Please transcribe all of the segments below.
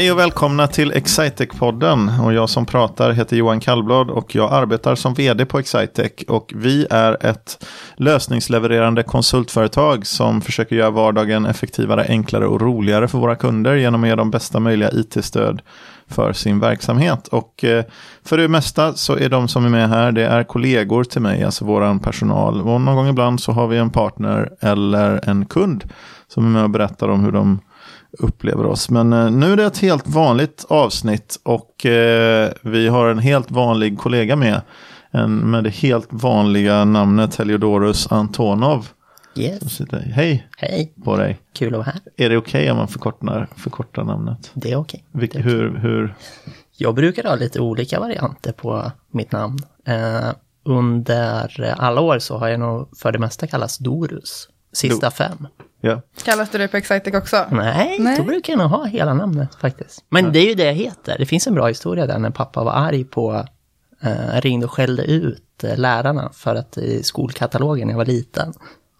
Hej och välkomna till Excitec-podden. Och jag som pratar heter Johan Kallblad och jag arbetar som vd på Excitec. Och vi är ett lösningslevererande konsultföretag som försöker göra vardagen effektivare, enklare och roligare för våra kunder genom att ge dem bästa möjliga it-stöd för sin verksamhet. Och eh, för det mesta så är de som är med här, det är kollegor till mig, alltså våran personal. Och någon gång ibland så har vi en partner eller en kund som är med och berättar om hur de upplever oss. Men eh, nu är det ett helt vanligt avsnitt och eh, vi har en helt vanlig kollega med. En, med det helt vanliga namnet Heliodorus Antonov. Yes. Hej Hej, på dig. kul att vara här. Är det okej okay om man förkortar, förkortar namnet? Det är okej. Vilk, Det är okej. hur, hur? Jag brukar ha lite olika varianter på mitt namn. Eh, under alla år så har jag nog för det mesta kallats Dorus. Sista fem. Ja. Kallas du det på Excitec också? Nej, Nej. då brukar jag nog ha hela namnet faktiskt. Men det är ju det jag heter. Det finns en bra historia där när pappa var arg på, eh, ringde och skällde ut eh, lärarna för att i skolkatalogen när jag var liten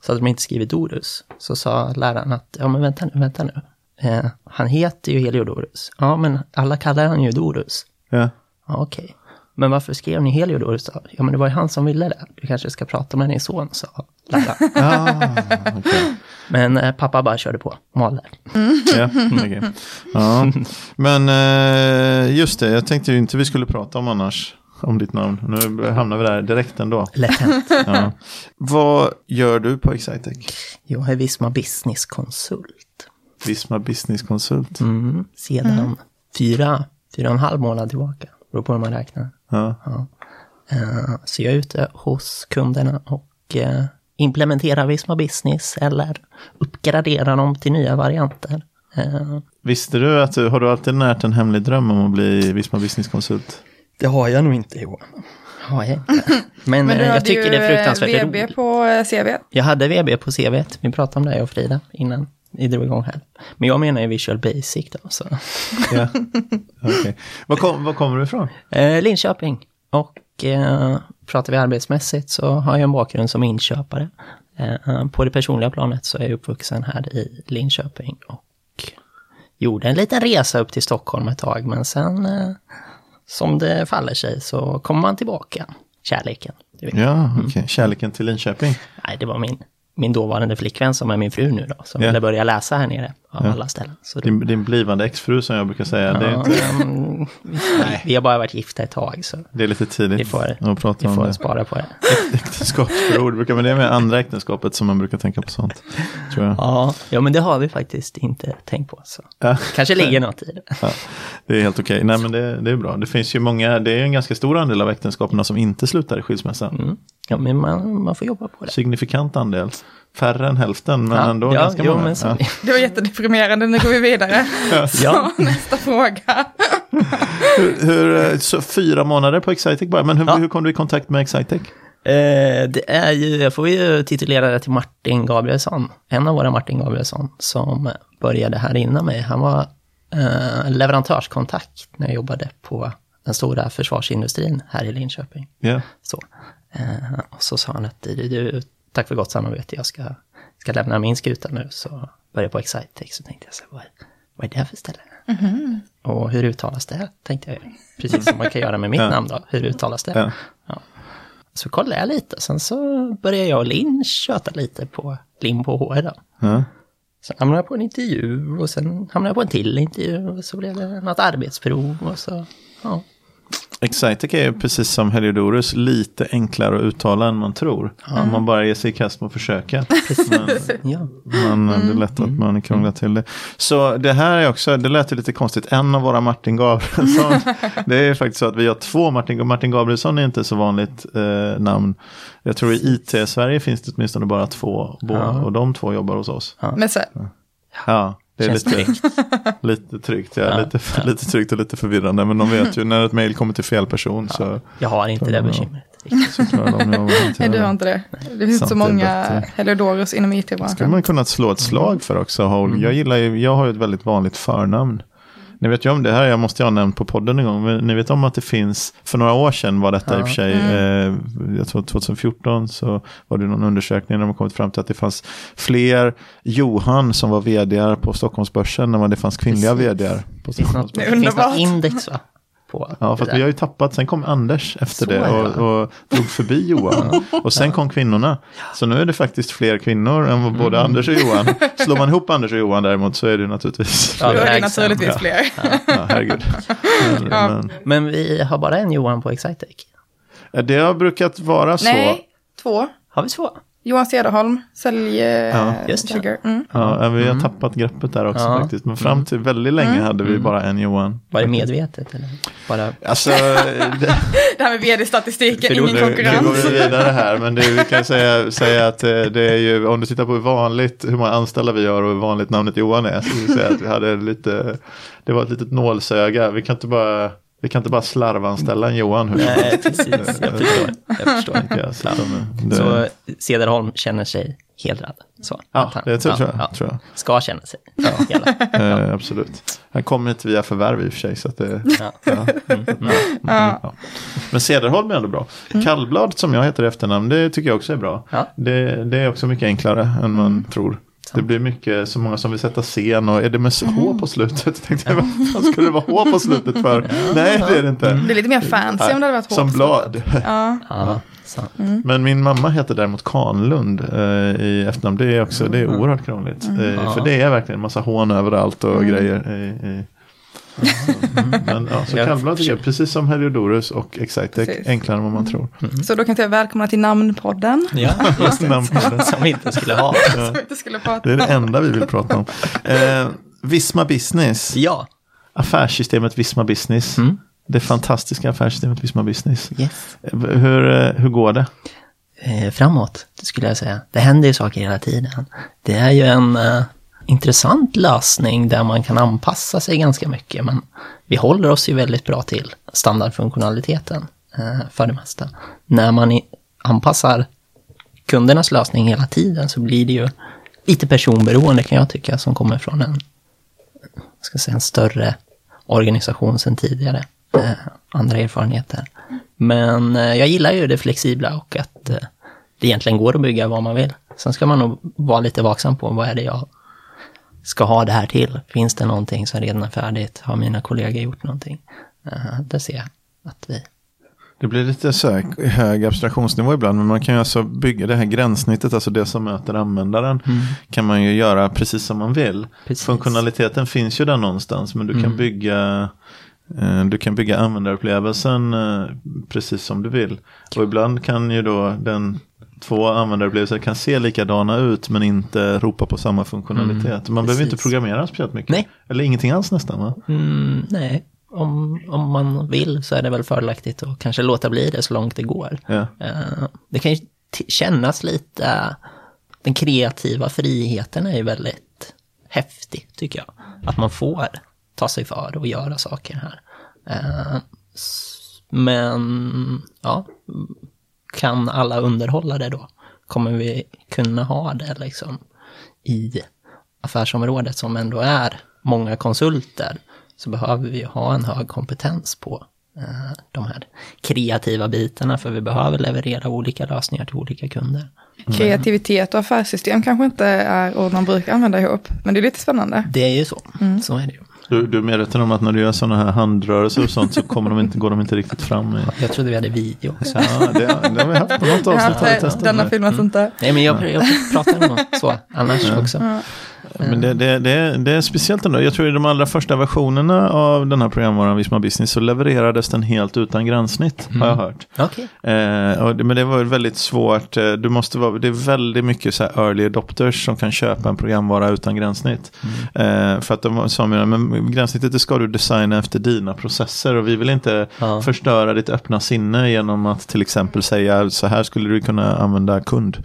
så hade de inte skrivit Dorus. Så sa läraren att, ja men vänta nu, vänta nu. Eh, han heter ju Heliodorus. Ja, men alla kallar han ju Dorus. ja. Ja, okej. Men varför skrev ni Heliodorus då? Ja, men det var ju han som ville det. Du kanske ska prata med din son, sa Ah, okej. Men eh, pappa bara körde på, malde. Ja, okej. ja. Men eh, just det, jag tänkte ju inte vi skulle prata om annars. Om ditt namn. Nu hamnar vi där direkt ändå. Lätt hänt. Ja. Vad gör du på Excitec? Jag är Visma Business Konsult. Visma Business Konsult. Mm. Sedan fyra, fyra och en halv månad tillbaka. Beror på hur man räknar. Ja. Eh, så jag är ute hos kunderna och eh, implementerar Visma Business eller uppgraderar dem till nya varianter. Eh, Visste du att du, har du alltid närt en hemlig dröm om att bli Visma Business Konsult? det har jag nog inte Johan. Har jag inte. Men, Men du eh, jag hade tycker det är fruktansvärt eh, VB roligt. på eh, CV. Jag hade VB på CV, vi pratade om det jag och Frida innan vi drog igång här. Men jag menar ju Visual Basic då. Så. Ja. Okej. Var, kom, var kommer du ifrån? Eh, Linköping. Och eh, pratar vi arbetsmässigt så har jag en bakgrund som inköpare. Eh, på det personliga planet så är jag uppvuxen här i Linköping och gjorde en liten resa upp till Stockholm ett tag. Men sen, eh, som det faller sig, så kommer man tillbaka. Kärleken. Ja, okej. Kärleken till Linköping. Nej, det var min, min dåvarande flickvän som är min fru nu då, som Ja. ville börja läsa här nere av alla ställen. Så Din, din blivande exfru som jag brukar säga. Det är, Ja, inte, mm, vi har bara varit gifta ett tag, så det är lite tidigt vi får, att prata vi om får det. spara på det. Äktenskapsförord, brukar man det med andra äktenskapet som man brukar tänka på sånt? Tror jag. Ja, ja, men det har vi faktiskt inte tänkt på. Så. Ja. Kanske ligger något i det. Ja, det är helt okej. Nej men det, det är bra. Det finns ju många, det är en ganska stor andel av äktenskapen som inte slutar i skilsmässa. Mm. Ja, men man, man får jobba på det. Signifikant andel. Färre än hälften men Ja, ändå ja, ganska jo, många. Ja. Det var jättedeprimerande, nu går vi vidare. Ja. Så, nästa fråga. Hur, hur, eh, så fyra månader på Excitec bara, men hur, Ja. hur kom du i kontakt med Excitec? Eh, det är ju, jag får ju titulera det till Martin Gabrielsson, en av våra Martin Gabrielsson, som började här innan mig. Han var eh, leverantörskontakt när jag jobbade på den stora försvarsindustrin här i Linköping. Ja. Så. Eh, och så sa han att du, du, tack för gott samarbete, jag ska, ska lämna min skuta nu, så började jag på Excitec, så tänkte jag så här, vad, vad är det för ställe? Och hur uttalas det? Tänkte jag, precis som man kan göra med mitt namn då, hur uttalas det? Ja. Så kollade jag lite, sen så började jag och Linn köta lite på Linn på HR då. Ja. Sen hamnade jag på en intervju och sen hamnade jag på en till intervju och så blev det något arbetsprov och så, ja. Excitec är ju precis som Heliodorus lite enklare att uttala än man tror. Om man bara ger sig i kast med att försöka. Men, ja. men det är lätt att man krånglar till det. Så det här är också, det lät ju lite konstigt, en av våra Martin Gabrielsson. det är faktiskt så att vi har två Martin, Martin Gabrielsson är inte så vanligt eh, namn. Jag tror i IT-Sverige finns det åtminstone bara två, bo- Ja. och de två jobbar hos oss. Men så, Ja, det är Känns lite, tryggt. lite tryggt, ja, Ja, lite, lite tryggt och lite förvirrande. Men de vet ju när ett mejl kommer till fel person så, Jag har inte det bekymret. nej du har det. inte det. Det finns så det många bättre. Heliodorus inom skulle it-branschen. man kunna slå ett slag för också. Jag gillar ju, jag har ju ett väldigt vanligt förnamn. Ni vet ju om det här, jag måste jag ha nämnt på podden en gång, men ni vet om att det finns, för några år sedan var detta i och för sig, eh, jag tror 2014 så var det någon undersökning där man kommit fram till att det fanns fler Johan som var vd på Stockholmsbörsen än vad det fanns kvinnliga Precis. vd på Stockholmsbörsen. det finns något index va? På Ja, där. vi har ju tappat. Sen kom Anders efter Så det och, och drog förbi Johan. Och sen kom kvinnorna. Så nu är det faktiskt fler kvinnor än vad både Anders och Johan. Slår man ihop Anders och Johan däremot så är det naturligtvis Ja, Då fler. är det naturligtvis Ja. fler. Ja, herregud. Men, men, Men vi har bara en Johan på Excitec. ja, det har brukat vara så. Nej, två. Har vi två? Johan Cederholm, sälj... Ja, just det. Sugar. Mm. Ja, vi har tappat greppet där också Ja. faktiskt. Men fram till väldigt länge hade vi bara en Johan. Var det medvetet eller? Bara... Alltså, det, Det här med vd-statistiken, ingen då- nu, nu går konkurrens. vi vidare här, men det, vi kan säga, säga att eh, det är ju, om du tittar på hur vanligt, hur många anställda vi har och hur vanligt namnet Johan är, så vill jag säga att vi hade lite, det var ett litet nålsöga, vi kan inte bara, vi kan inte bara slarvanställa en Johan hur Nej, precis. Jag förstår. Jag förstår. jag. Så, det, Så Cederholm känner sig hedrad. Så, ja, han- det tror, ja, tror jag. ja. Tror jag. Ska känna sig. Hela. Eh, absolut. Han kommer inte via förvärv i och för sig. Så att det, Ja. ja. Mm, mm, ja. Men Cederholm är ändå bra. Kallblad som jag heter i efternamn, det tycker jag också är bra. Ja. Det, det är också mycket enklare än man tror. Det blir mycket, så många som vill sätta scen och är det med H på slutet? Tänkte jag, vad fan skulle det vara H på slutet för? Nej, det är det inte. Det är lite mer fancy om det hade varit Som hårt. blad. Ja, Ja, så. Men min mamma heter däremot Kanlund eh, i efternamn. Det är också, det är oerhört krångligt. Eh, för det är verkligen en massa hån överallt och grejer. I, i. Men ja, så kallblad tycker jag, precis som Heliodorus och Excitec, enklare än vad man tror. så då kan jag säga välkomna till namnpodden. Ja, just. Namnpodden. Som vi inte skulle ha. Som vi inte skulle prata Det är det enda vi vill prata om. Eh, Visma Business, Ja, affärssystemet Visma Business. Mm. Det fantastiska affärssystemet Visma Business. yes. Eh, Hur, eh, hur går det? Eh, framåt, skulle jag säga. Det händer ju saker hela tiden. Det är ju en eh, intressant lösning där man kan anpassa sig ganska mycket. Men vi håller oss ju väldigt bra till standardfunktionaliteten eh, för det mesta. När man anpassar kundernas lösning hela tiden så blir det ju lite personberoende kan jag tycka som kommer från en, ska säga, en större organisation sedan tidigare. Eh, andra erfarenheter. Men eh, jag gillar ju det flexibla och att eh, det egentligen går att bygga vad man vill. Sen ska man nog vara lite vaksam på vad är det jag ska ha det här till. Finns det någonting som redan är färdigt? Har mina kollegor gjort någonting? Eh, det ser jag att vi... Det blir lite så här hög abstraktionsnivå ibland, men man kan ju alltså bygga det här gränssnittet, alltså det som möter användaren, kan man ju göra precis som man vill. Precis. Funktionaliteten finns ju där någonstans, men du kan bygga eh, du kan bygga användarupplevelsen eh, precis som du vill. Och ibland kan ju då den två användarupplevelser kan se likadana ut men inte ropa på samma funktionalitet. Man behöver inte precis. programmera speciellt mycket. Nej. Eller ingenting alls nästan va? Mm, nej, om, om man vill så är det väl fördelaktigt att kanske låta bli det så långt det går. Ja. Eh, det kan ju kännas lite, den kreativa friheten är ju väldigt häftig tycker jag. Att man får ta sig för och göra saker här. S- men, ja, kan alla underhålla det då? Kommer vi kunna ha det liksom i affärsområdet som ändå är många konsulter så behöver vi ha en hög kompetens på eh, de här kreativa bitarna för vi behöver leverera olika lösningar till olika kunder. Kreativitet och affärssystem kanske inte är ord man brukar använda ihop. Men det är lite spännande. Det är ju så, så är det ju. Du, du är medveten om att när du gör sådana här handrörelser och sånt så kommer de inte, går de inte riktigt fram. I, Jag trodde vi hade video också. ja, det, det har vi haft på något avsnitt. Har vi testat denna filmas inte. Nej men jag, jag pratar nog så annars också. Men det, det, det, det är speciellt ändå. Jag tror i de allra första versionerna av den här programvaran Visma Business så levererades den helt utan gränssnitt. Har jag hört. Okej. Eh, och men det var väldigt svårt. Eh, Du måste vara, det är väldigt mycket så early adopters som kan köpa en programvara utan gränssnitt. Eh, för att de sa men gränssnittet det ska du designa efter dina processer och vi vill inte Ja. förstöra ditt öppna sinne genom att till exempel säga så här skulle du kunna använda kund.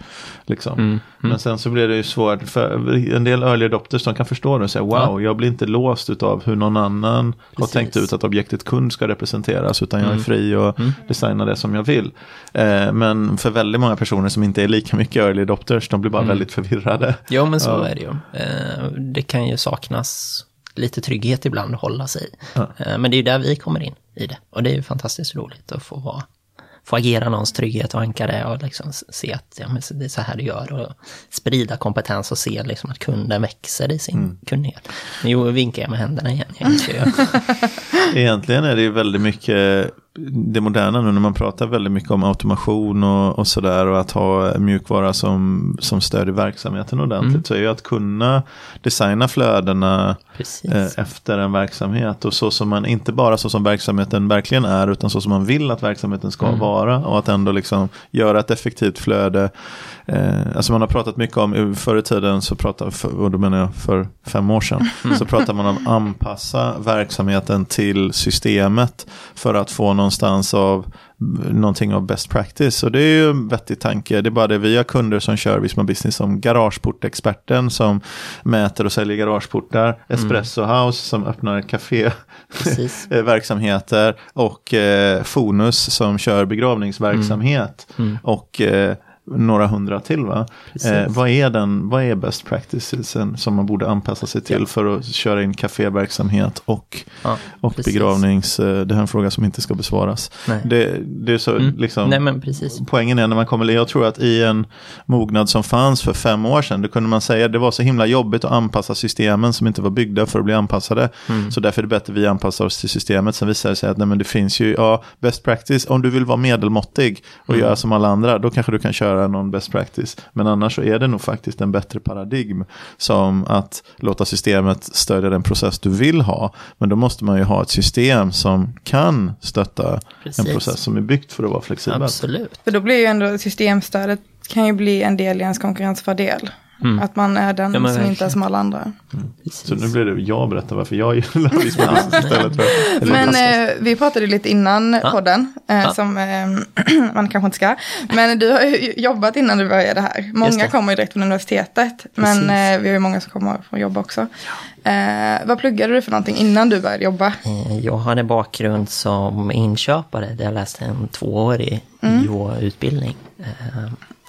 Liksom. Mm. Men sen så blir det ju svårt för en del early adopters de kan förstå det och säga wow Ja. jag blir inte låst av hur någon annan har Precis. tänkt ut att objektet kund ska representeras utan jag är Mm. fri och Mm. designa det som jag vill. Eh, men för väldigt många personer som inte är lika mycket early adopters de blir bara Mm. väldigt förvirrade. Jo men så Ja. är det ju. Eh, det kan ju saknas lite trygghet ibland att hålla sig i. Ja. Eh, Men det är ju där vi kommer in i det. Och det är ju fantastiskt roligt att få vara få agera någons trygghet och ankare och liksom se att ja, men det är så här du gör och sprida kompetens och se liksom att kunden växer i sin kunnighet. Nu vinkar jag med händerna igen. Jag. Egentligen är det ju väldigt mycket det moderna nu när man pratar väldigt mycket om automation och, och sådär och att ha mjukvara som, som stödjer verksamheten ordentligt Mm. så är ju att kunna designa flödena eh, efter en verksamhet och så som man, inte bara så som verksamheten verkligen är utan så som man vill att verksamheten ska Mm. vara och att ändå liksom göra ett effektivt flöde. Eh, alltså man har pratat mycket om, förr i tiden så pratade, för, och då menar jag för fem år sedan, Mm. så pratade man om anpassa verksamheten till systemet för att få någonstans av någonting av best practice. Och det är ju en vettig tanke. Det är bara det vi har kunder som kör Visma Business som garageportexperten som mäter och säljer garageportar. Espresso House som öppnar café Precis. eh, verksamheter och eh, Fonus som kör begravningsverksamhet och eh, några hundra till va? Eh, vad, är den, vad är best practicesen som man borde anpassa sig till Ja. för att köra in kaféverksamhet och, Ja, och precis. begravnings, eh, det här är en fråga som inte ska besvaras. Det, det är så Mm. liksom, Nej. Poängen är när man kommer, jag tror att i en mognad som fanns för fem år sedan, då kunde man säga att det var så himla jobbigt att anpassa systemen som inte var byggda för att bli anpassade. Mm. Så därför är det bättre att vi anpassar oss till systemet. Sen visar det sig att nej, men det finns ju, ja, best practice, om du vill vara medelmåttig och Mm. göra som alla andra, då kanske du kan köra någon best practice. Men annars så är det nog faktiskt en bättre paradigm som att låta systemet stödja den process du vill ha. Men då måste man ju ha ett system som kan stötta Precis. en process som är byggt för att vara flexibel. Absolut. För då blir ju ändå systemstödet kan ju bli en del i ens konkurrensfördel. Att man är den Ja, men som inte är verkligen. som alla andra. Precis. Så nu blir det jag berättar varför jag gillar Business istället. Tror jag. Eller Men eh, vi pratade lite innan Ja. podden, eh, Ja. som eh, man kanske inte ska. Men du har ju jobbat innan du började här. Många kommer ju direkt från universitetet, men Precis. eh, vi har ju många som kommer från jobb också. Eh, vad pluggade du för någonting innan du började jobba? Eh, Jag hade bakgrund som inköpare där jag läste en tvåårig Mm. IO-utbildning.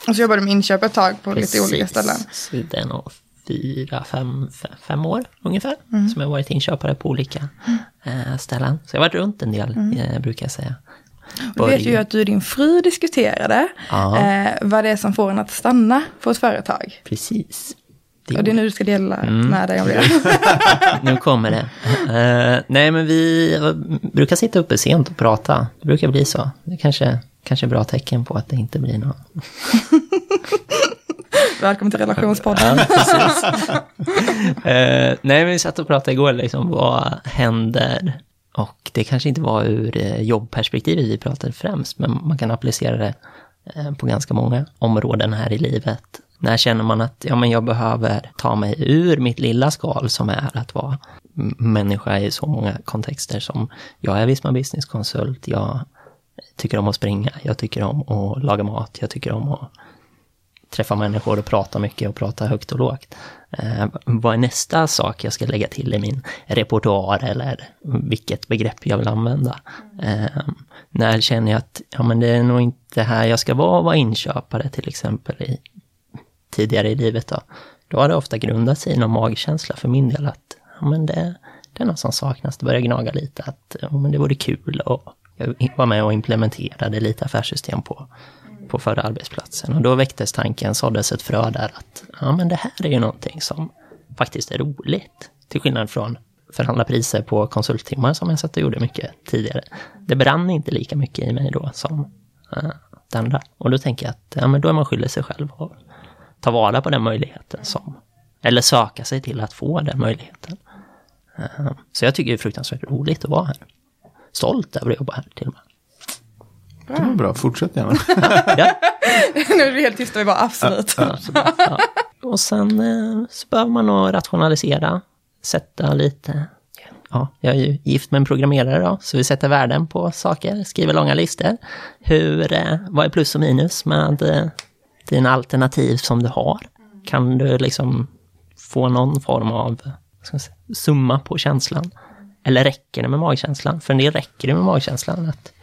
Och så jobbade du med inköp ett tag på lite olika ställen. Så det är nog fyra, fem, fem, fem år ungefär Mm. som jag varit inköpare på olika eh, ställen. Så jag har varit runt en del, Mm. eh, brukar jag säga. Du vet ju att du och din fru diskuterade eh, vad det är som får en att stanna på ett företag. Precis. Och det är nu du ska dela Mm. med dig om det. Nu kommer det. Eh, nej, men vi brukar sitta uppe sent och prata. Det brukar bli så. Det kanske, kanske bra tecken på att det inte blir någon Välkommen till relationspodden. Ja. Eh, nej, men vi satt och pratade igår, liksom, vad händer? Och det kanske inte var ur eh, jobbperspektivet vi pratade främst, men man kan applicera det eh, på ganska många områden här i livet. När känner man att ja, men jag behöver ta mig ur mitt lilla skal som är att vara människa i så många kontexter som jag är Visma Business-konsult, jag tycker om att springa, jag tycker om att laga mat, jag tycker om att träffa människor och prata mycket och prata högt och lågt. Eh, vad är nästa sak jag ska lägga till i min repertoar eller vilket begrepp jag vill använda? Eh, när känner jag att ja, men det är nog inte här jag ska vara, vara inköpare till exempel i, tidigare i livet. Då. då har det ofta grundat sig i någon magkänsla för min del att ja, men det, det är något som saknas. Det börjar gnaga lite att ja, men det vore kul att jag var med och implementerade lite affärssystem på, på förra arbetsplatsen. Och då väcktes tanken, såddes ett frö där att ja, men det här är ju någonting som faktiskt är roligt. Till skillnad från förhandla priser på konsulttimmar som jag satt och gjorde mycket tidigare. Det brann inte lika mycket i mig då som uh, det andra. Och då tänker jag att ja, men då är man skyldig sig själv att ta vara på den möjligheten som, eller söka sig till att få den möjligheten. Uh, så jag tycker det är fruktansvärt roligt att vara här. Stolt över att jobba här till och med. Det var bra, fortsätt gärna. Ja. nu är vi helt tysta, vi bara absolut. Ja. Och sen eh, så behöver man nog rationalisera, sätta lite... Ja, jag är ju gift med en programmerare då, så vi sätter värden på saker, skriver långa listor. Hur, eh, vad är plus och minus med eh, dina alternativ som du har? Kan du liksom få någon form av säga, summa på känslan? Eller räcker det med magkänslan? För en del räcker det med magkänslan. Att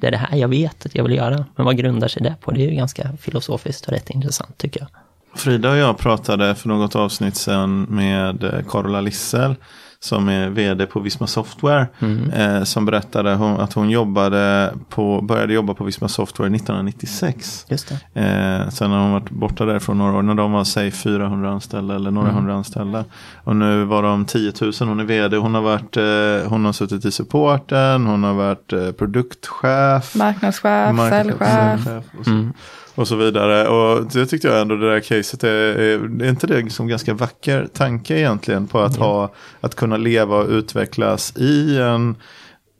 det är det här jag vet att jag vill göra. Men vad grundar sig det på? Det är ju ganska filosofiskt och rätt intressant tycker jag. Frida och jag pratade för något avsnitt sedan med eh, Carola Lissel som är vd på Visma Software. Mm. Eh, som berättade hon, att hon jobbade på, började jobba på Visma Software 1996. Just det. Eh, sen har hon varit borta där från några år när de var säg 400 anställda eller några Mm. hundra anställda. Och nu var de 10 000, hon är vd, hon har, varit, eh, hon har suttit i supporten, hon har varit eh, produktchef. Marknadschef, marknadschef, säljchef. Och, så, Mm. vidare. Och det tyckte jag ändå det där caset är, är, är inte det som ganska vacker tanke egentligen på att, ha, att kunna leva och utvecklas i en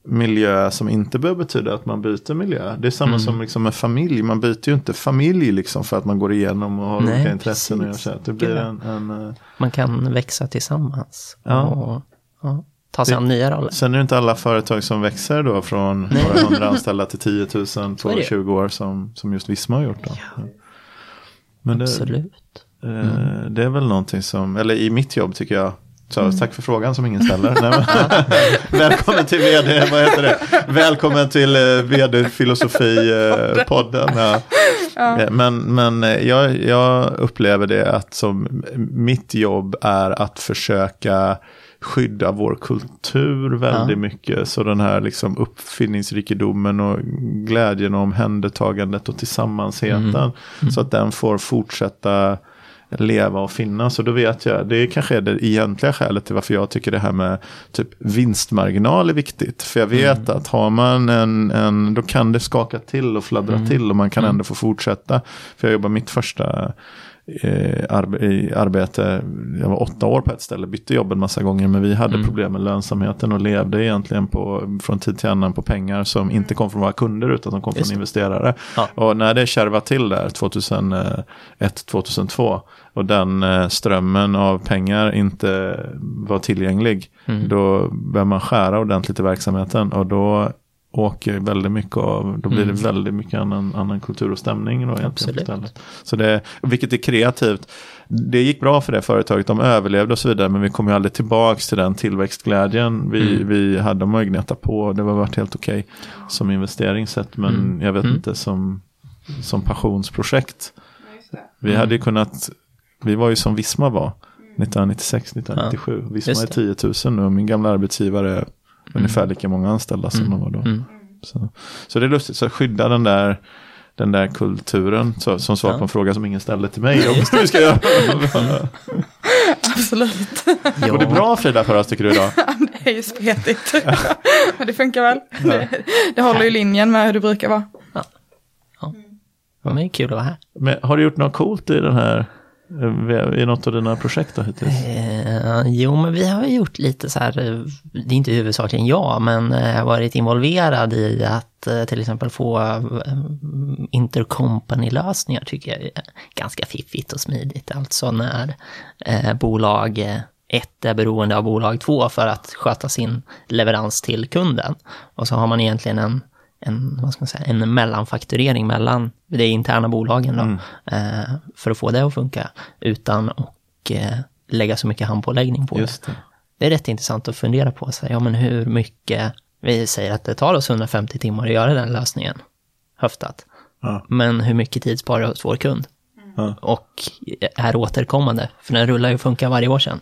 miljö som inte behöver betyda att man byter miljö. Det är samma Mm. som liksom med familj. Man byter ju inte familj liksom för att man går igenom och har Nej, olika intressen. Och gör så det blir en, en, eh, Man kan växa tillsammans. Ja. Och, ja, ta sig an nya roller. Sen är det inte alla företag som växer då från några hundra anställda till 10 000 är på det. 20 år som, som just Visma har gjort. Då. Men det, Absolut. Eh, Det är väl någonting som, eller i mitt jobb tycker jag, så, tack för frågan som ingen ställer. Nej, men, välkommen till vd, vad heter det? Välkommen till eh, vd filosofi-podden. Ja. Eh, Men, men eh, jag, jag upplever det att som mitt jobb är att försöka skydda vår kultur väldigt Ja. mycket. Så den här liksom uppfinningsrikedomen och glädjen och omhändertagandet och tillsammansheten. Så att den får fortsätta leva och finnas. Och då vet jag, det kanske är det egentliga skälet till varför jag tycker det här med typ vinstmarginal är viktigt. För jag vet att har man en, en, då kan det skaka till och fladdra till och man kan ändå få fortsätta. För jag jobbar mitt första i arbete, jag var åtta år på ett ställe, bytte jobb en massa gånger, men vi hade problem med lönsamheten och levde egentligen på, från tid till annan på pengar som inte kom från våra kunder utan som kom Just från investerare. Ja. Och när det kärvade till där 2001-2002 och den eh, strömmen av pengar inte var tillgänglig, Mm. då börjar man skära ordentligt i verksamheten och då åker väldigt mycket av, då blir det väldigt mycket annan, annan kultur och stämning. Då Absolut. stället. Så det, vilket är kreativt. Det gick bra för det företaget, de överlevde och så vidare, men vi kom ju aldrig tillbaka till den tillväxtglädjen vi, Mm. vi hade om att gneta på. Det var varit helt okej som investeringssätt, men Mm. jag vet Mm. inte som, som passionsprojekt. Vi hade ju kunnat, vi var ju som Visma var 1996, 1997. Visma Just är det. 10 000 nu och min gamla arbetsgivare ungefär lika många anställda som de var då. Mm. Så, så det är lustigt, så skydda den där, den där kulturen så, som svar Ja. på en fråga som ingen ställde till mig. Om hur ska jag göra? Absolut. Ja. Går det bra Frida för oss tycker du idag? Det är ju spretigt. Men det funkar väl. Det, det håller ju linjen med hur det brukar vara. Ja, men det är kul att vara här. Men, har du gjort något coolt i den här, eh, i något av dina projekt då hittills? Eh, jo, men vi har gjort lite så här, eh, det är inte huvudsakligen jag, men eh, jag har varit involverad i att eh, till exempel få eh, intercompany-lösningar tycker jag är ganska fiffigt och smidigt. Alltså när eh, bolag eh, ett är beroende av bolag två för att sköta sin leverans till kunden. Och så har man egentligen en, en, vad ska man säga, en mellanfakturering mellan de interna bolagen då, eh, för att få det att funka utan eh, lägga så mycket handpåläggning på Just det. det. Det är rätt intressant att fundera på, så här, ja men hur mycket, vi säger att det tar oss 150 timmar att göra den lösningen, höftat. Ja. Men hur mycket tid sparar det hos vår kund? Ja. Och är återkommande, för den rullar ju och funkar varje år sedan.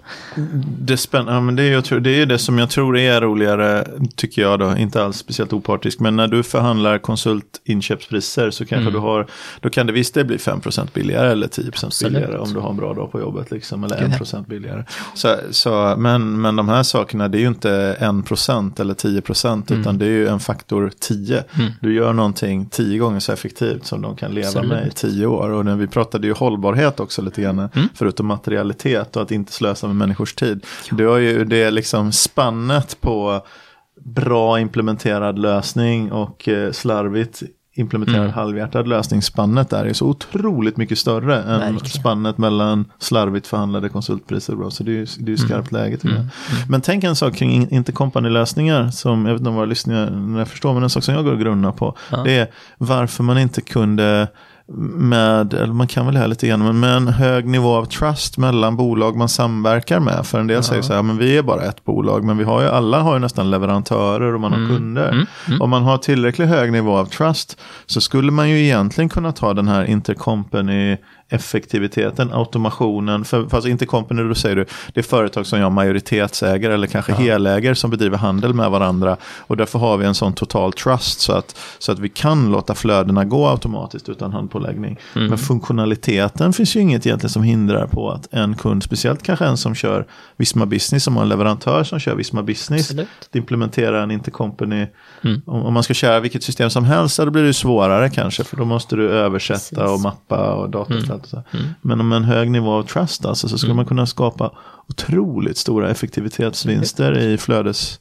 Det, är ja, men det, är, jag tror, det är det som jag tror är roligare, tycker jag då, inte alls speciellt opartisk, men när du förhandlar konsultinköpspriser så kanske du har, då kan det visst det bli 5% billigare eller 10% Absolut. billigare om du har en bra dag på jobbet, liksom, eller Gud, ja. 1% billigare. Så, så, men, men de här sakerna, det är ju inte 1% eller 10%, utan det är ju en faktor 10. Du gör någonting 10 gånger så effektivt som de kan leva Absolut. med i 10 år. Och när vi pratade ju hållbarhet också lite grann, förutom materialitet och att inte slösa med människors tid. Du har ju det liksom spannet på bra implementerad lösning och eh, slarvigt implementerad halvhjärtad lösning. Spannet där är så otroligt mycket större än Verkligen. spannet mellan slarvigt förhandlade konsultpriser. bra. Så det är ju, det är ju skarpt läge tycker jag. Men tänk en sak kring in- intercompany-lösningar som jag vet inte om våra lyssnare förstår, men en sak som jag går och grunnar på. Ja. Det är varför man inte kunde med, eller man kan väl ha lite grann, men med en hög nivå av trust mellan bolag man samverkar med. För en del säger så här, men vi är bara ett bolag, men vi har ju, alla har ju nästan leverantörer och man har kunder. Om man har tillräckligt hög nivå av trust så skulle man ju egentligen kunna ta den här intercompany effektiviteten, automationen, för, för alltså intercompany då säger du, det är företag som jag majoritetsäger eller kanske heläger som bedriver handel med varandra. Och därför har vi en sån total trust så att, så att vi kan låta flödena gå automatiskt utan handpåläggning. Men funktionaliteten finns ju inget egentligen som hindrar på att en kund, speciellt kanske en som kör Visma Business, som har en leverantör som kör Visma Business, Absolut. att implementera en intercompany. Om, om man ska köra vilket system som helst, så då blir det ju svårare kanske, för då måste du översätta Precis. och mappa och dataflöde. och så. Men om en hög nivå av trust alltså, så skulle man kunna skapa otroligt stora effektivitetsvinster i flödes,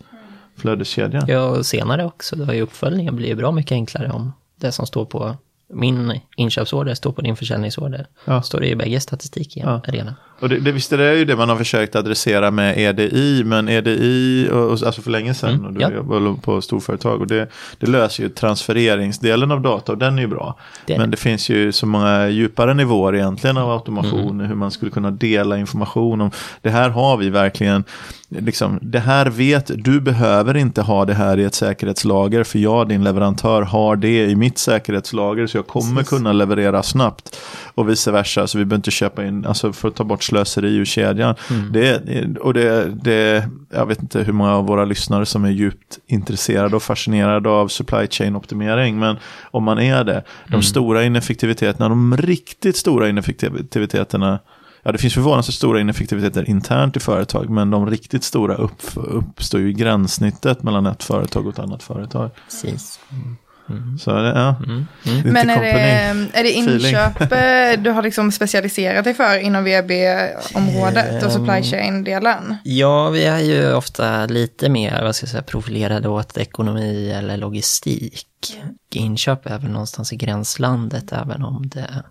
flödeskedjan. Ja, och senare också, då i uppföljningen blir det bra mycket enklare om det som står på min inköpsorder står på din försäljningsorder. Ja. Står det i bägge statistik igen Ja. Och det, det, visst är det ju det man har försökt adressera med EDI, men EDI, och, och, alltså för länge sedan, Mm, och du ja. jobbar på storföretag, och det, det löser ju transfereringsdelen av data, och den är ju bra. Är men det finns ju så många djupare nivåer egentligen av automation, Mm. hur man skulle kunna dela information om. Det här har vi verkligen, liksom, det här vet, du behöver inte ha det här i ett säkerhetslager, för jag, din leverantör, har det i mitt säkerhetslager, så jag kommer Precis. kunna leverera snabbt. Och vice versa, så vi behöver inte köpa in, alltså för att ta bort slöseri ur kedjan. Det, och det, det, jag vet inte hur många av våra lyssnare som är djupt intresserade och fascinerade av supply chain optimering, men om man är det, de stora ineffektiviteterna, de riktigt stora ineffektiviteterna, Ja, det finns förvånansvärt stora ineffektiviteter internt i företag, men de riktigt stora upp, uppstår ju i gränssnittet mellan ett företag och ett annat företag. Precis. Så det, ja, är inte Men är det, är det inköp eh, du har liksom specialiserat dig för inom VB-området och supply chain-delen? Ja, vi är ju ofta lite mer, vad ska jag säga, profilerade åt ekonomi eller logistik. Inköp är väl någonstans i gränslandet, även om det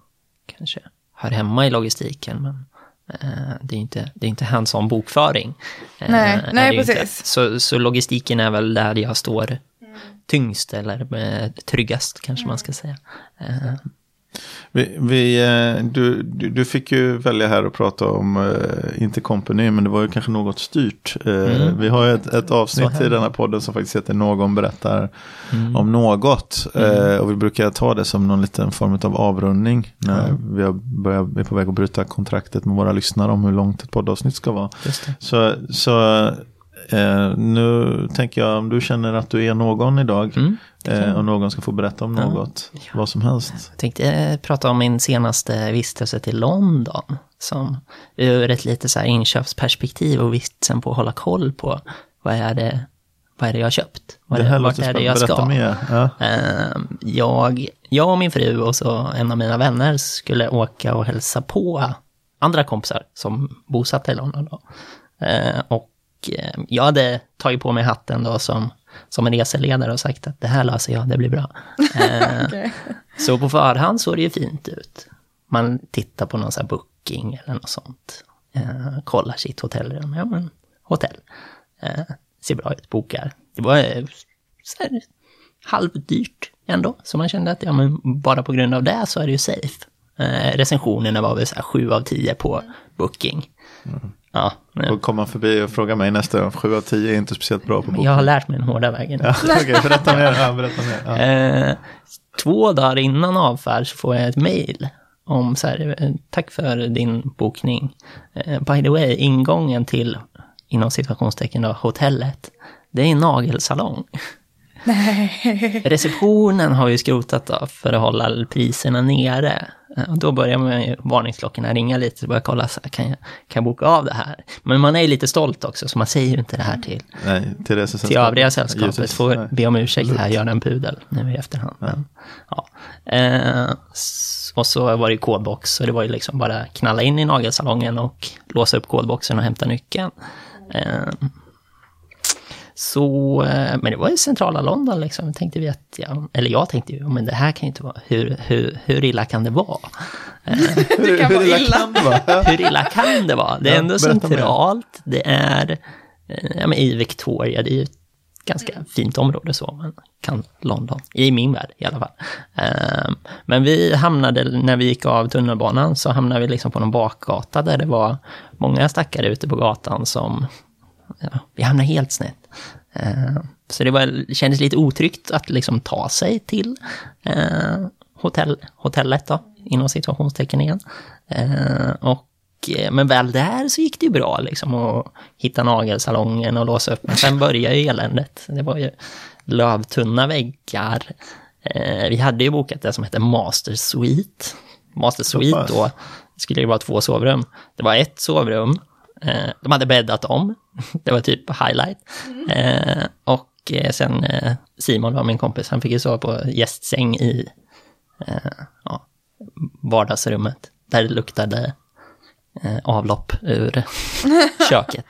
kanske hör hemma i logistiken. Men eh, det är inte, det är inte hands-on bokföring. Eh, Nej, är nej, precis. Så, så logistiken är väl där jag står tyngst eller eh, tryggast, kanske man ska säga. Eh, Vi, vi, eh, du, du, fick ju välja här att prata om uh, Intercompany, men det var ju kanske något styrt. Eh, Vi har ju ett, ett avsnitt i den här podden som faktiskt heter Någon berättar om något. Eh, och vi brukar ta det som någon liten form av avrundning när vi har börjat, vi är på väg att bryta kontraktet med våra lyssnare om hur långt ett poddavsnitt ska vara. just det. Så, så eh, nu tänker jag om du känner att du är någon idag Mm, eh, och någon ska få berätta om något, vad som helst. Jag tänkte eh, prata om min senaste vistelse till London. Som ur ett lite så här inköpsperspektiv och vitsen på att hålla koll på vad är det, vad är det jag har köpt? Vad Det här vart är det jag ska? mer. Ja. Ehm, Jag, jag och min fru och så en av mina vänner skulle åka och hälsa på andra kompisar som bosatte i London. Då. Ehm, Och eh, jag hade tagit på mig hatten då som, som en reseledare och sagt att det här löser jag, det blir bra. Ehm, Okej. så på förhand såg det ju fint ut. Man tittar på någon sån här booking eller något sånt. Eh, kollar sitt hotellrum. Ja, men hotell. Eh, ser bra ut, bokar. Det var eh, så här, halvdyrt ändå. Så man kände att ja, men bara på grund av det så är det ju safe. Eh, recensionerna var väl så här 7 av 10 på booking. Ja, men Och kommer man förbi och frågar mig nästa gång, 7 av 10 är inte speciellt bra på bok. jag har lärt mig den hårda vägen. Ja, Okej, berätta mer. Ja, berätta mer. Ja. Eh, två dagar innan avfärd så får jag ett mail om så här, eh, tack för din bokning. Eh, by the way, ingången till, inom situationstecken då, hotellet, det är en nagelsalong. Receptionen har ju skrotat då för att hålla priserna nere. Eh, Och då börjar man ju varningsklockorna ringa lite och börja kolla, så här, kan, jag, kan jag boka av det här? Men man är ju lite stolt också, så man säger ju inte det här till Nej, till resesällskapet. till övriga sällskapet Givetvis. får Nej. be om ursäkt här, göra en pudel nu i efterhand. Men, ja. Eh, och så var det kodbox, så det var ju liksom bara knalla in i nagelsalongen och låsa upp kodboxen och hämta nyckeln. Eh, så, eh, men det var i centrala London liksom, tänkte vi att, ja, eller jag tänkte ju, men det här kan ju inte vara, hur, hur, hur illa kan det vara? Det kan vara illa. kan det vara? Hur illa kan det vara? Det är Ja, ändå centralt, det är eh, ja, men i Victoria, det är ju ganska fint område så, man kan London, i min värld i alla fall. Eh, men vi hamnade, när vi gick av tunnelbanan, så hamnade vi liksom på någon bakgata där det var många stackare ute på gatan som, ja, vi hamnade helt snett. Eh, så det, var, det kändes lite otryggt att liksom ta sig till eh, hotell, hotellet då, inom situationstecken igen. Eh, och, men väl där så gick det ju bra liksom att hitta nagelsalongen och låsa upp. Men sen började ju eländet. Det var ju lövtunna väggar. Vi hade ju bokat det som hette Master Suite. Master Suite då skulle det vara två sovrum. Det var ett sovrum. Eh, de hade bäddat om. Det var typ highlight. Eh, och eh, sen eh, Simon var min kompis, han fick ju sova på gästsäng i eh, ja, vardagsrummet. Där det luktade avlopp ur köket.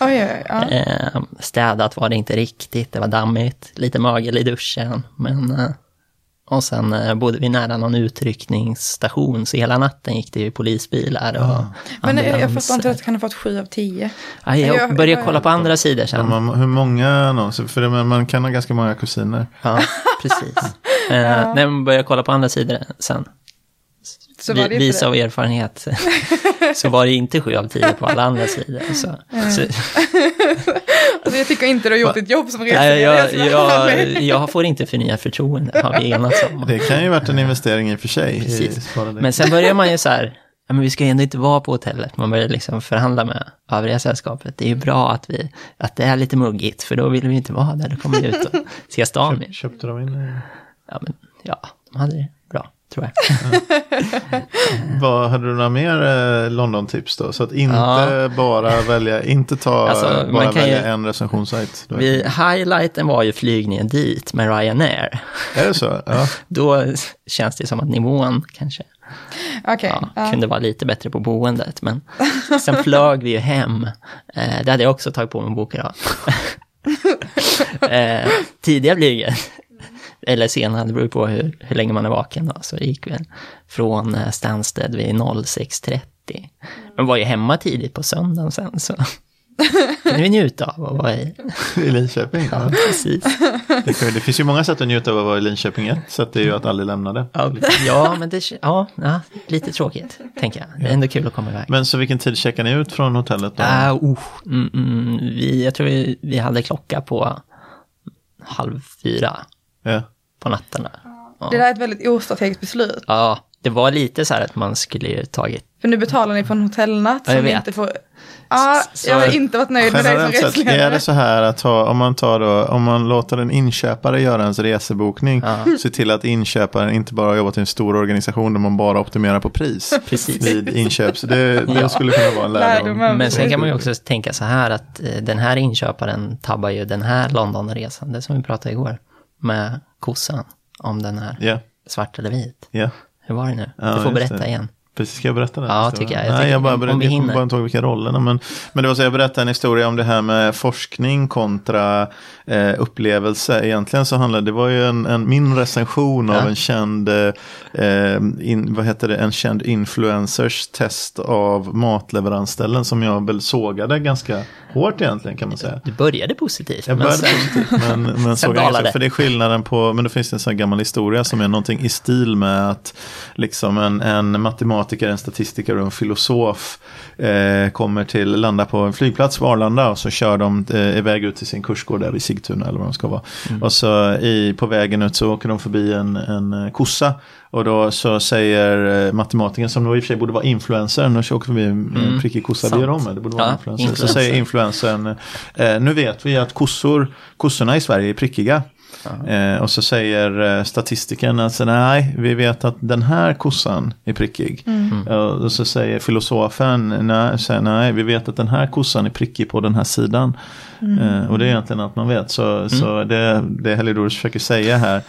Oj, oj. Eh, städat var det inte riktigt, det var dammigt, lite mögel i duschen. Men, och sen eh, bodde vi nära någon utryckningsstation, så hela natten gick det ju polisbilar och Men eh, jag ambulanser. förstår inte att du kan ha fått sju av tio. Ja, jag Jag- började jag- kolla på andra sidor sen. Ja, man, hur många annonser? För det, man kan ha ganska många kusiner. Ja, precis. Eh, när man började kolla på andra sidor sen, det vi, det. av erfarenhet, så var det inte sju av tio på alla andra sidor. Så, så, Alltså, jag tycker inte du har gjort ditt jobb som reseledare. jag, jag, jag får inte förnyat förtroende, har vi enats om. Det kan ju varit en investering i och för sig. I Precis. Men sen börjar man ju så här, ja, men vi ska ju ändå inte vara på hotellet. Man börjar liksom förhandla med övriga sällskapet. Det är ju bra att, vi, att det är lite muggigt, för då vill vi inte vara där. Då kommer vi ut och se stan mer. Köpte de in? Ja, men ja, de hade det tror jag. Vad, hade du några mer eh, London-tips då? Så att inte Ja. bara välja, inte ta, Alltså, man bara kan välja ju- en recensionssajt. Vi, highlighten var ju flygningen dit med Ryanair. Är det så? Ja. Då känns det som att nivån kanske Okej, ja, kunde vara lite bättre på boendet. Men sen flög vi ju hem. Eh, det hade jag också tagit på mig att boka då. eh, tidiga flyget, eller sena, det beror på hur, hur länge man är vaken då, så gick vi från eh, Stansted vid 06.30. Men var ju hemma tidigt på söndagen sen, så kunde vi njuta av att vara i. I Linköping? Ja. Ja, precis. Det, kan, det finns ju många sätt att njuta av att vara i Linköping ett, så att det är ju att aldrig lämna det. Ja, ja men det, ja, ja, lite tråkigt, tänker jag. Det är ändå kul att komma iväg. Men så vilken tid checkar ni ut från hotellet då? Ah, uh, mm, mm, vi, jag tror vi, vi hade klocka på halv fyra Ja. På natten. där. Det där är ett väldigt ostrategiskt beslut. Ja, det var lite så här att man skulle ju tagit... För nu betalar ni för en hotellnatt Ja, som ni vet. inte får... Ja, Så- jag har inte varit nöjd med dig som sett, är det så här att ha, om man tar då, om man låter en inköpare göra ens resebokning, se till att inköparen inte bara jobbar till en stor organisation där man bara optimerar på pris Precis. vid inköp. Så det, det Ja. skulle kunna vara en lärdom. Lärdomar. Men sen kan man ju också tänka så här att eh, den här inköparen tabbar ju den här Londonresan, det som vi pratade igår, med kossan, om den är Ja, svart eller vit. ja. Hur var det nu? Ja, du får berätta det. igen. Precis, ska jag berätta det? Ja, tycker jag. Jag Nej, tycker- jag bara, om berättade, vi jag hinner. bara inte ihåg vilka rollerna. Men, men det var så jag berättade en historia om det här med forskning kontra eh, upplevelse. Egentligen så handlade det var ju en, en min recension av Ja. en känd, eh, in, vad heter det, en känd influencers test av matleveransställen som jag väl sågade ganska hårt egentligen kan man säga. Du började positivt. Jag men började positivt, men, men såg ganska, det. för det är skillnaden på, men då finns det en sån här gammal historia som är någonting i stil med att liksom en, en matematiker, en statistiker och en filosof eh, kommer till, landar på en flygplats på Arlanda och så kör de eh, iväg ut till sin kursgård där vid Sigtuna eller vad de ska vara. Mm. Och så i, på vägen ut så åker de förbi en, en eh, kossa och då så säger eh, matematikern som då i och för sig borde vara influencern och så åker förbi en Mm. prickig kossa, det gör de det borde vara Ja, influencer. influencer. Så säger influencern, eh, nu vet vi att kossor, kossorna i Sverige är prickiga. Eh, och så säger eh, statistikern att nej, vi vet att den här kossan är prickig. Eh, och så säger filosofen, nej, säger, nej, vi vet att den här kossan är prickig på den här sidan. Eh, och det är egentligen att man vet. Så, så det, det Heliodorus försöker säga här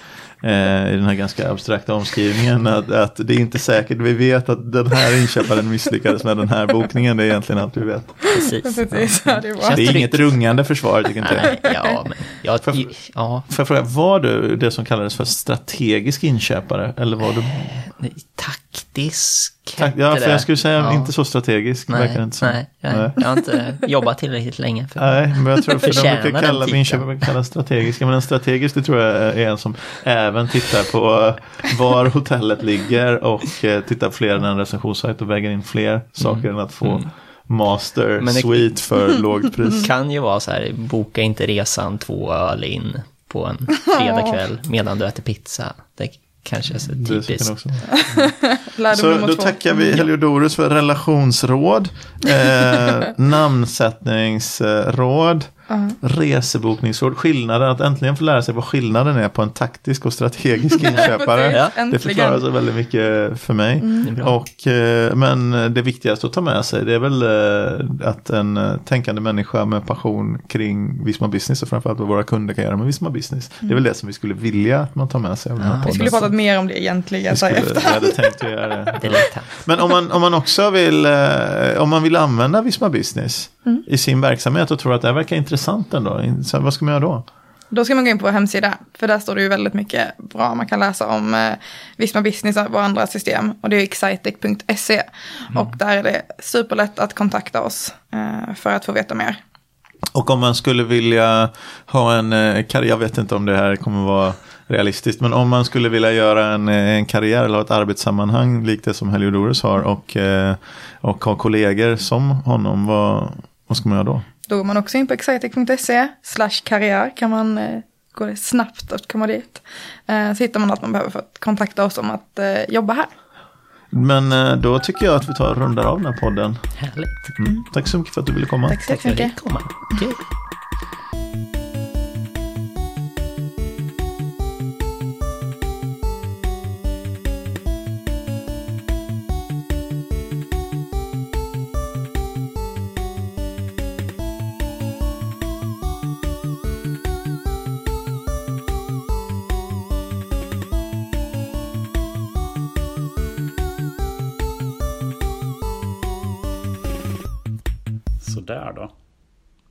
eh, i den här ganska abstrakta omskrivningen att, att det är inte säkert, vi vet att den här inköparen misslyckades med den här bokningen, det är egentligen allt vi vet. Precis. Precis, ja, det är Det är inget rungande försvar, tycker inte jag. Nej, ja, men ja, Får jag fråga, var du det som kallades för strategisk inköpare? Eller var du... nej, takt taktisk. Hette ja, för det. jag skulle säga Ja. inte så strategisk. verkar Nej, inte som. nej, jag, jag har inte jobbat tillräckligt länge för Nej, men jag tror för de brukar kalla, min brukar kalla strategiska. Men en strategisk det tror jag är en som även tittar på var hotellet ligger och eh, tittar på fler än en recensionssajt och väger in fler saker än att få master Mm. Men det- suite för lågt pris. kan ju vara så här, boka inte resan två öl in på en fredagkväll medan du äter pizza. Det kanske är så Det så kan typiskt. också. Lärdom Så då två. tackar vi Heliodorus för relationsråd, eh, namnsättningsråd, resebokningsråd, skillnaden, att äntligen få lära sig vad skillnaden är på en taktisk och strategisk inköpare. Ja. Det förklarar så väldigt mycket för mig. Bra. Och, eh, men det viktigaste att ta med sig det är väl eh, att en eh, tänkande människa med passion kring Visma Business och framförallt vad våra kunder kan göra med Visma Business. Det är väl det som vi skulle vilja att man tar med sig av den här podden. Vi skulle pratat mer om det egentligen. Vi skulle, jag hade tänkt att göra det. Men om man, om man också vill, om man vill använda Visma Business i sin verksamhet och tror att det här verkar intressant ändå, så vad ska man göra då? Då ska man gå in på vår hemsida, för där står det ju väldigt mycket bra. Man kan läsa om eh, Visma Business och andra system. Och det är excitec.se. Och där är det superlätt att kontakta oss eh, för att få veta mer. Och om man skulle vilja ha en eh, karriär, jag vet inte om det här kommer vara realistiskt, men om man skulle vilja göra en, eh, en karriär eller ha ett arbetssammanhang likt det som Heliodorus har och, eh, och ha kollegor som honom, vad, vad ska man göra då? Då går man också in på excitec.se slash karriär kan man eh, gå det snabbt att komma dit. Eh, så hittar man att man behöver för att kontakta oss om att eh, jobba här. Men eh, då tycker jag att vi tar och rundar av den här podden. Härligt. Mm. Tack så mycket för att du ville komma. Tack så Tack för att du mycket. komma.